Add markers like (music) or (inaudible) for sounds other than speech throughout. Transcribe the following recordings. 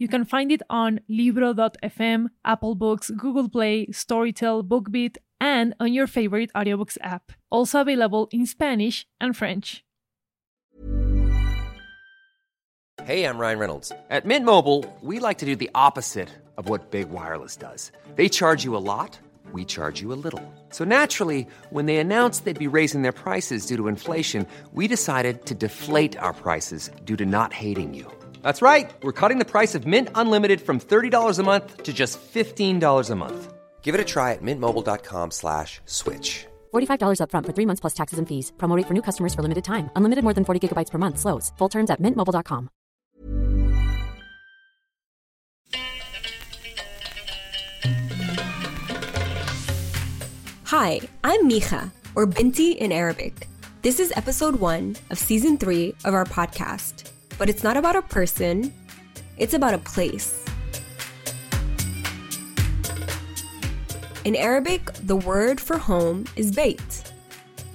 You can find it on Libro.fm, Apple Books, Google Play, Storytel, BookBeat, and on your favorite audiobooks app. Also available in Spanish and French. Hey, I'm Ryan Reynolds. At Mint Mobile, we like to do the opposite of what Big Wireless does. They charge you a lot, we charge you a little. So naturally, when they announced they'd be raising their prices due to inflation, we decided to deflate our prices due to not hating you. That's right. We're cutting the price of Mint Unlimited from $30 a month to just $15 a month. Give it a try at mintmobile.com slash switch. $45 upfront for three months plus taxes and fees. Promote for new customers for limited time. Unlimited more than 40 gigabytes per month. Slows. Full terms at mintmobile.com. Hi, I'm Mija, or Binti in Arabic. This is episode one of season three of our podcast. But it's not about a person, it's about a place. In Arabic, the word for home is beit.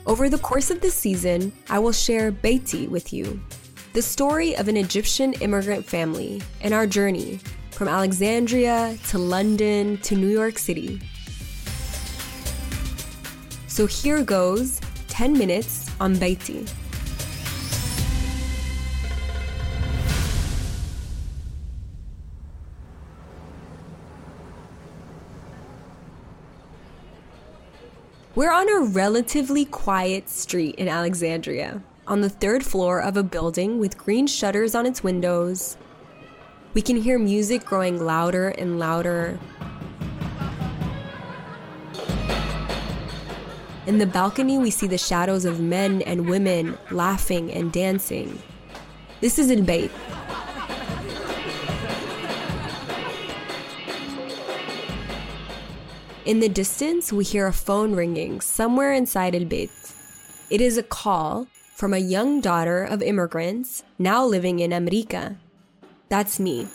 Over the course of this season, I will share Beiti with you, the story of an Egyptian immigrant family and our journey from Alexandria to London to New York City. So here goes 10 minutes on Beiti. We're on a relatively quiet street in Alexandria, on the third floor of a building with green shutters on its windows. We can hear music growing louder and louder. In the balcony, we see the shadows of men and women laughing and dancing. This is El Beit, In the distance, we hear a phone ringing somewhere inside El Beit. It is a call from a young daughter of immigrants now living in America. That's me.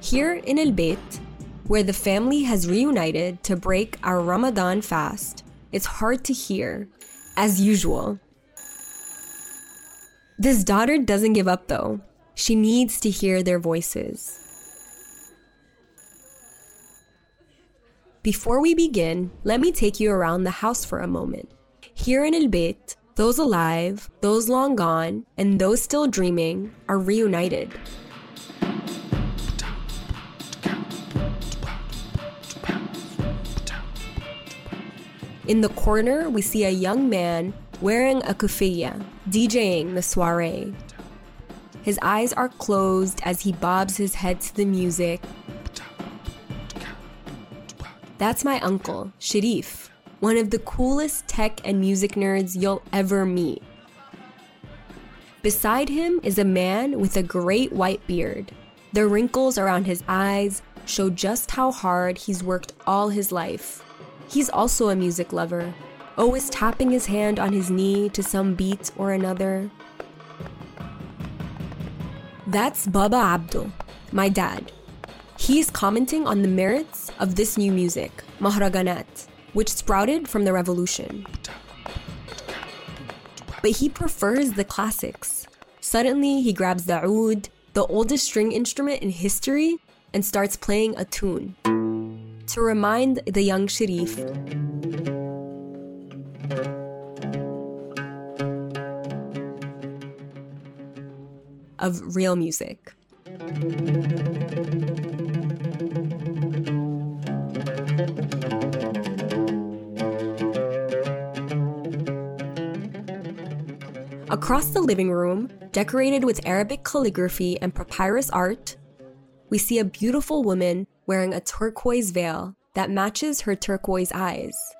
Here in El Beit, where the family has reunited to break our Ramadan fast, it's hard to hear, as usual. This daughter doesn't give up though. She needs to hear their voices. Before we begin, let me take you around the house for a moment. Here in El Beit, those alive, those long gone, and those still dreaming are reunited. In the corner, we see a young man wearing a kufiya, DJing the soiree. His eyes are closed as he bobs his head to the music. That's my uncle, Sharif, one of the coolest tech and music nerds you'll ever meet. Beside him is a man with a great white beard. The wrinkles around his eyes show just how hard he's worked all his life. He's also a music lover, always tapping his hand on his knee to some beat or another. That's Baba Abdul, my dad. He's commenting on the merits of this new music, Mahraganat, which sprouted from the revolution. But he prefers the classics. Suddenly, he grabs the oud, the oldest string instrument in history, and starts playing a tune to remind the young Sharif of real music. Across the living room, decorated with Arabic calligraphy and papyrus art, we see a beautiful woman wearing a turquoise veil that matches her turquoise eyes.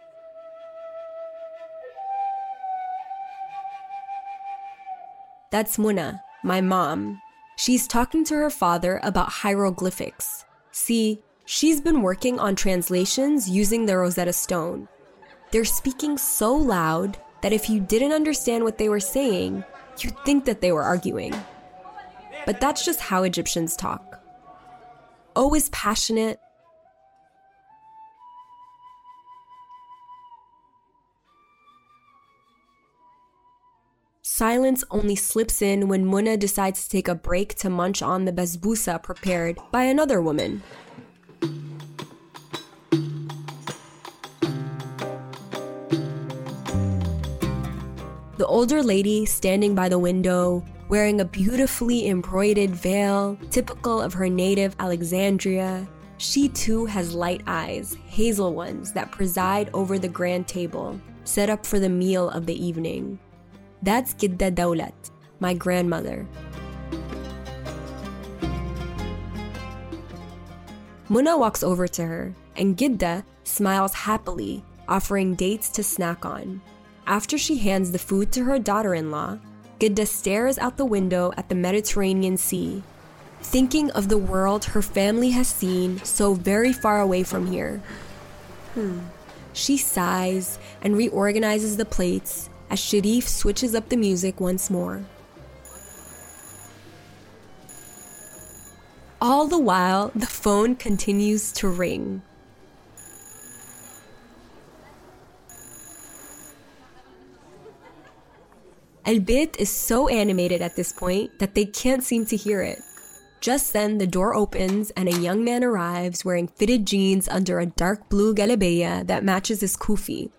That's Muna, my mom, She's talking to her father about hieroglyphics. See, she's been working on translations using the Rosetta Stone. They're speaking so loud that if you didn't understand what they were saying, you'd think that they were arguing. But that's just how Egyptians talk. O is passionate, Silence only slips in when Muna decides to take a break to munch on the basbousa prepared by another woman. The older lady standing by the window, wearing a beautifully embroidered veil typical of her native Alexandria, she too has light eyes, hazel ones that preside over the grand table, set up for the meal of the evening. That's Gidda Dawlat, my grandmother. Muna walks over to her, and Gidda smiles happily, offering dates to snack on. After she hands the food to her daughter in law, Gidda stares out the window at the Mediterranean Sea, thinking of the world her family has seen so very far away from here. Hmm. She sighs and reorganizes the plates as Sharif switches up the music once more. All the while, the phone continues to ring. El Beit is so animated at this point that they can't seem to hear it. Just then, the door opens and a young man arrives wearing fitted jeans under a dark blue galabeya that matches his kufi.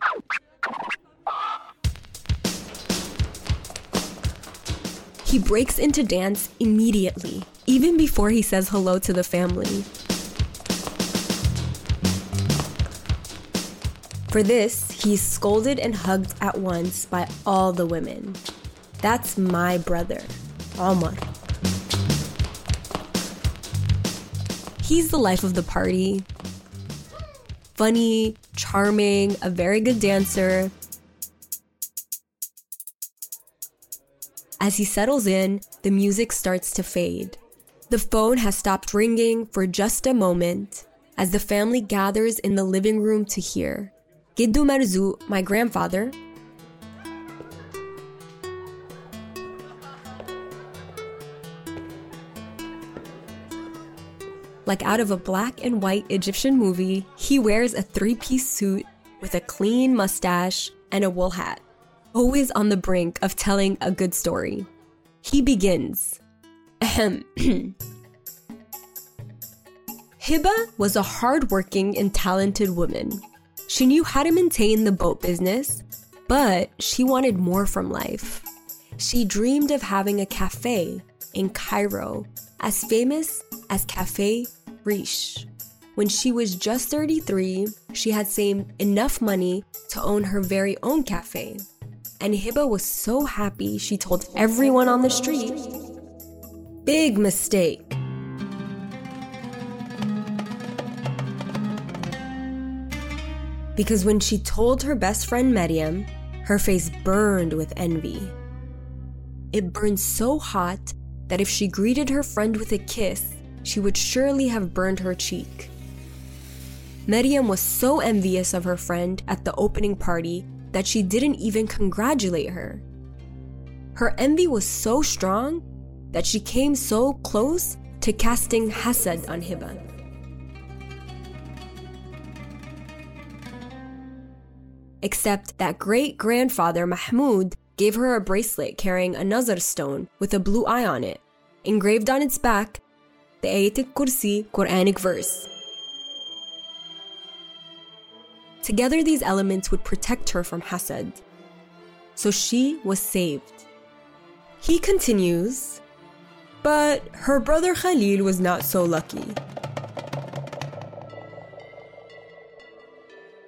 He breaks into dance immediately, even before he says hello to the family. For this, he's scolded and hugged at once by all the women. That's my brother, Omar. He's the life of the party. Funny, charming, a very good dancer, As he settles in, the music starts to fade. The phone has stopped ringing for just a moment as the family gathers in the living room to hear. Giddu Marzouk, my grandfather, like out of a black and white Egyptian movie, he wears a three piece suit with a clean mustache and a wool hat always on the brink of telling a good story. He begins. (clears throat) Hiba was a hardworking and talented woman. She knew how to maintain the boat business, but she wanted more from life. She dreamed of having a cafe in Cairo, as famous as Cafe Riche. When she was just 33, she had saved enough money to own her very own cafe and Hiba was so happy she told everyone on the street. Big mistake. Because when she told her best friend Maryam, her face burned with envy. It burned so hot that if she greeted her friend with a kiss, she would surely have burned her cheek. Maryam was so envious of her friend at the opening party that she didn't even congratulate her. Her envy was so strong that she came so close to casting hasad on Hiba. Except that great grandfather Mahmud gave her a bracelet carrying a nazar stone with a blue eye on it, engraved on its back the Ayat al Kursi Quranic verse. Together, these elements would protect her from Hasad. So she was saved. He continues, but her brother Khalil was not so lucky.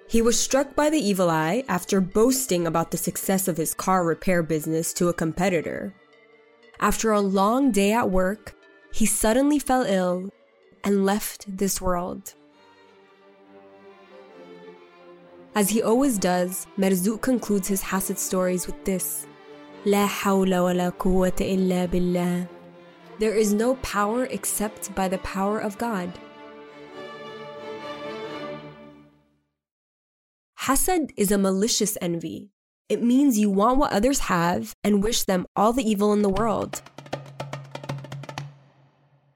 He was struck by the evil eye after boasting about the success of his car repair business to a competitor. After a long day at work, he suddenly fell ill and left this world. As he always does, Marzouk concludes his Hasad stories with this hawla wa la quwwata illa billah. There is no power except by the power of God. Hasad is a malicious envy. It means you want what others have and wish them all the evil in the world.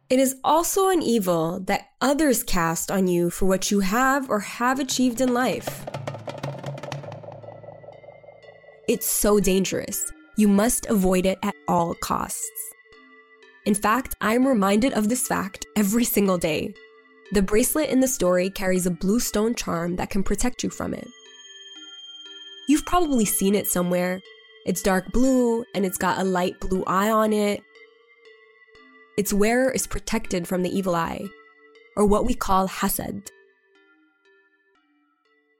It is also an evil that others cast on you for what you have or have achieved in life. It's so dangerous. You must avoid it at all costs. In fact, I am reminded of this fact every single day. The bracelet in the story carries a blue stone charm that can protect you from it. You've probably seen it somewhere. It's dark blue and it's got a light blue eye on it, its wearer is protected from the evil eye, or what we call hasad.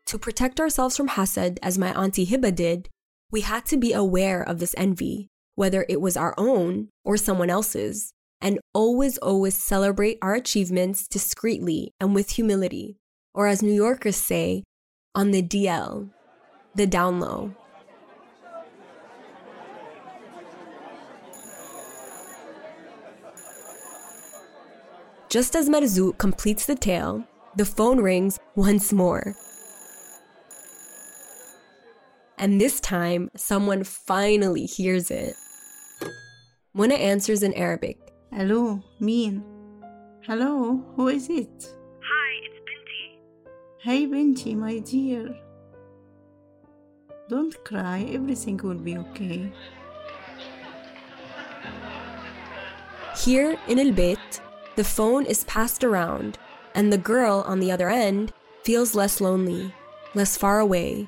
To protect ourselves from hasad, as my auntie Hiba did, we had to be aware of this envy, whether it was our own or someone else's, and always, always celebrate our achievements discreetly and with humility, or as New Yorkers say, on the DL, the down low. Just as Marzouk completes the tale, the phone rings once more. And this time, someone finally hears it. Mona answers in Arabic. Hello, Mean. Hello, who is it? Hi, it's Binti. Hey, Binti, my dear. Don't cry, everything will be okay. Here in El Beit, the phone is passed around, and the girl on the other end feels less lonely, less far away.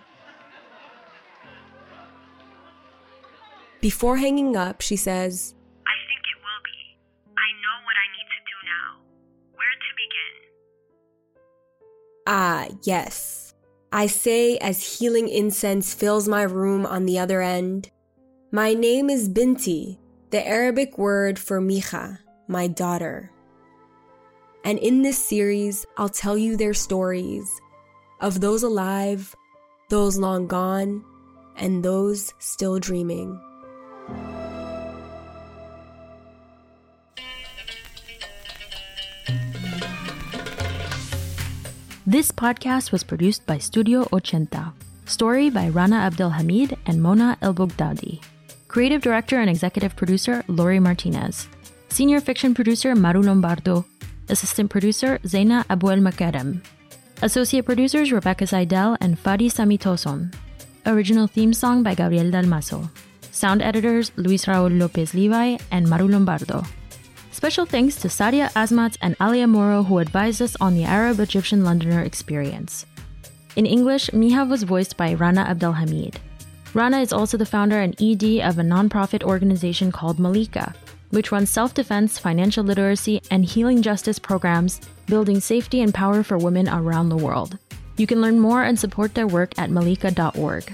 Before hanging up, she says, I think it will be. I know what I need to do now. Where to begin? Ah, yes. I say as healing incense fills my room on the other end. My name is Binti, the Arabic word for Mija, my daughter. And in this series, I'll tell you their stories of those alive, those long gone, and those still dreaming. This podcast was produced by Studio Ochenta. Story by Rana Abdelhamid and Mona El Bogdadi. Creative director and executive producer Lori Martinez. Senior fiction producer Maru Lombardo. Assistant producer Zaina Abuel Makarem. Associate producers Rebecca Seidel and Fadi Samitoson. Original theme song by Gabriel Dalmaso. Sound editors Luis Raul Lopez Levi and Maru Lombardo. Special thanks to Sadia Asmat and Alia Moro who advised us on the Arab Egyptian Londoner experience. In English, Mija was voiced by Rana Abdelhamid. Rana is also the founder and ED of a nonprofit organization called Malikah, which runs self defense, financial literacy, and healing justice programs, building safety and power for women around the world. You can learn more and support their work at malikah.org.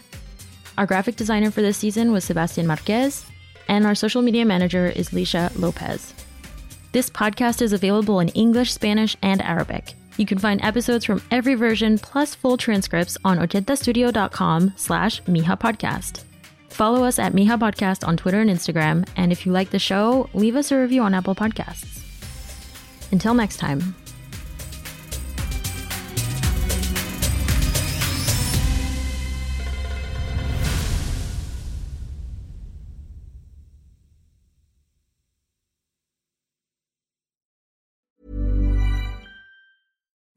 Our graphic designer for this season was Sebastian Marquez, and our social media manager is Lisha Lopez. This podcast is available in English, Spanish, and Arabic. You can find episodes from every version plus full transcripts on ochentastudio.com slash Mija Podcast. Follow us at Mija Podcast on Twitter and Instagram, and if you like the show, leave us a review on Apple Podcasts. Until next time.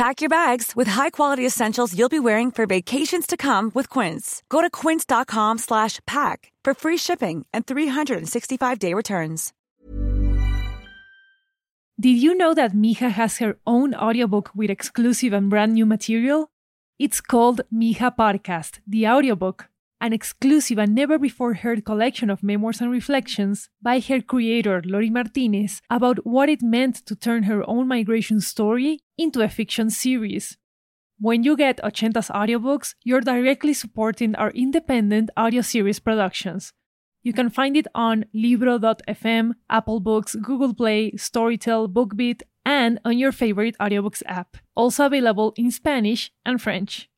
Pack your bags with high-quality essentials you'll be wearing for vacations to come with Quince. Go to quince.com slash pack for free shipping and 365-day returns. Did you know that Mija has her own audiobook with exclusive and brand new material? It's called Mija Podcast, the audiobook, an exclusive and never before heard collection of memoirs and reflections by her creator, Lori Martinez, about what it meant to turn her own migration story into a fiction series. When you get Ochenta's audiobooks, you're directly supporting our independent audio series productions. You can find it on Libro.fm, Apple Books, Google Play, Storytel, BookBeat, and on your favorite audiobooks app. Also available in Spanish and French.